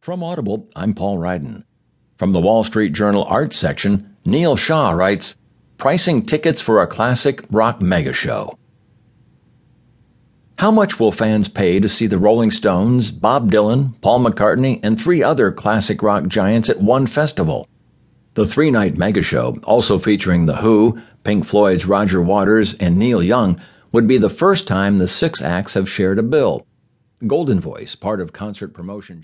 From Audible, I'm Paul Ryden. From the Wall Street Journal Arts section, Neil Shah writes Pricing tickets for a classic rock mega show. How much will fans pay to see the Rolling Stones, Bob Dylan, Paul McCartney, and three other classic rock giants at one festival? The three night mega show, also featuring The Who, Pink Floyd's Roger Waters, and Neil Young, would be the first time the six acts have shared a bill. Goldenvoice, part of concert promotion.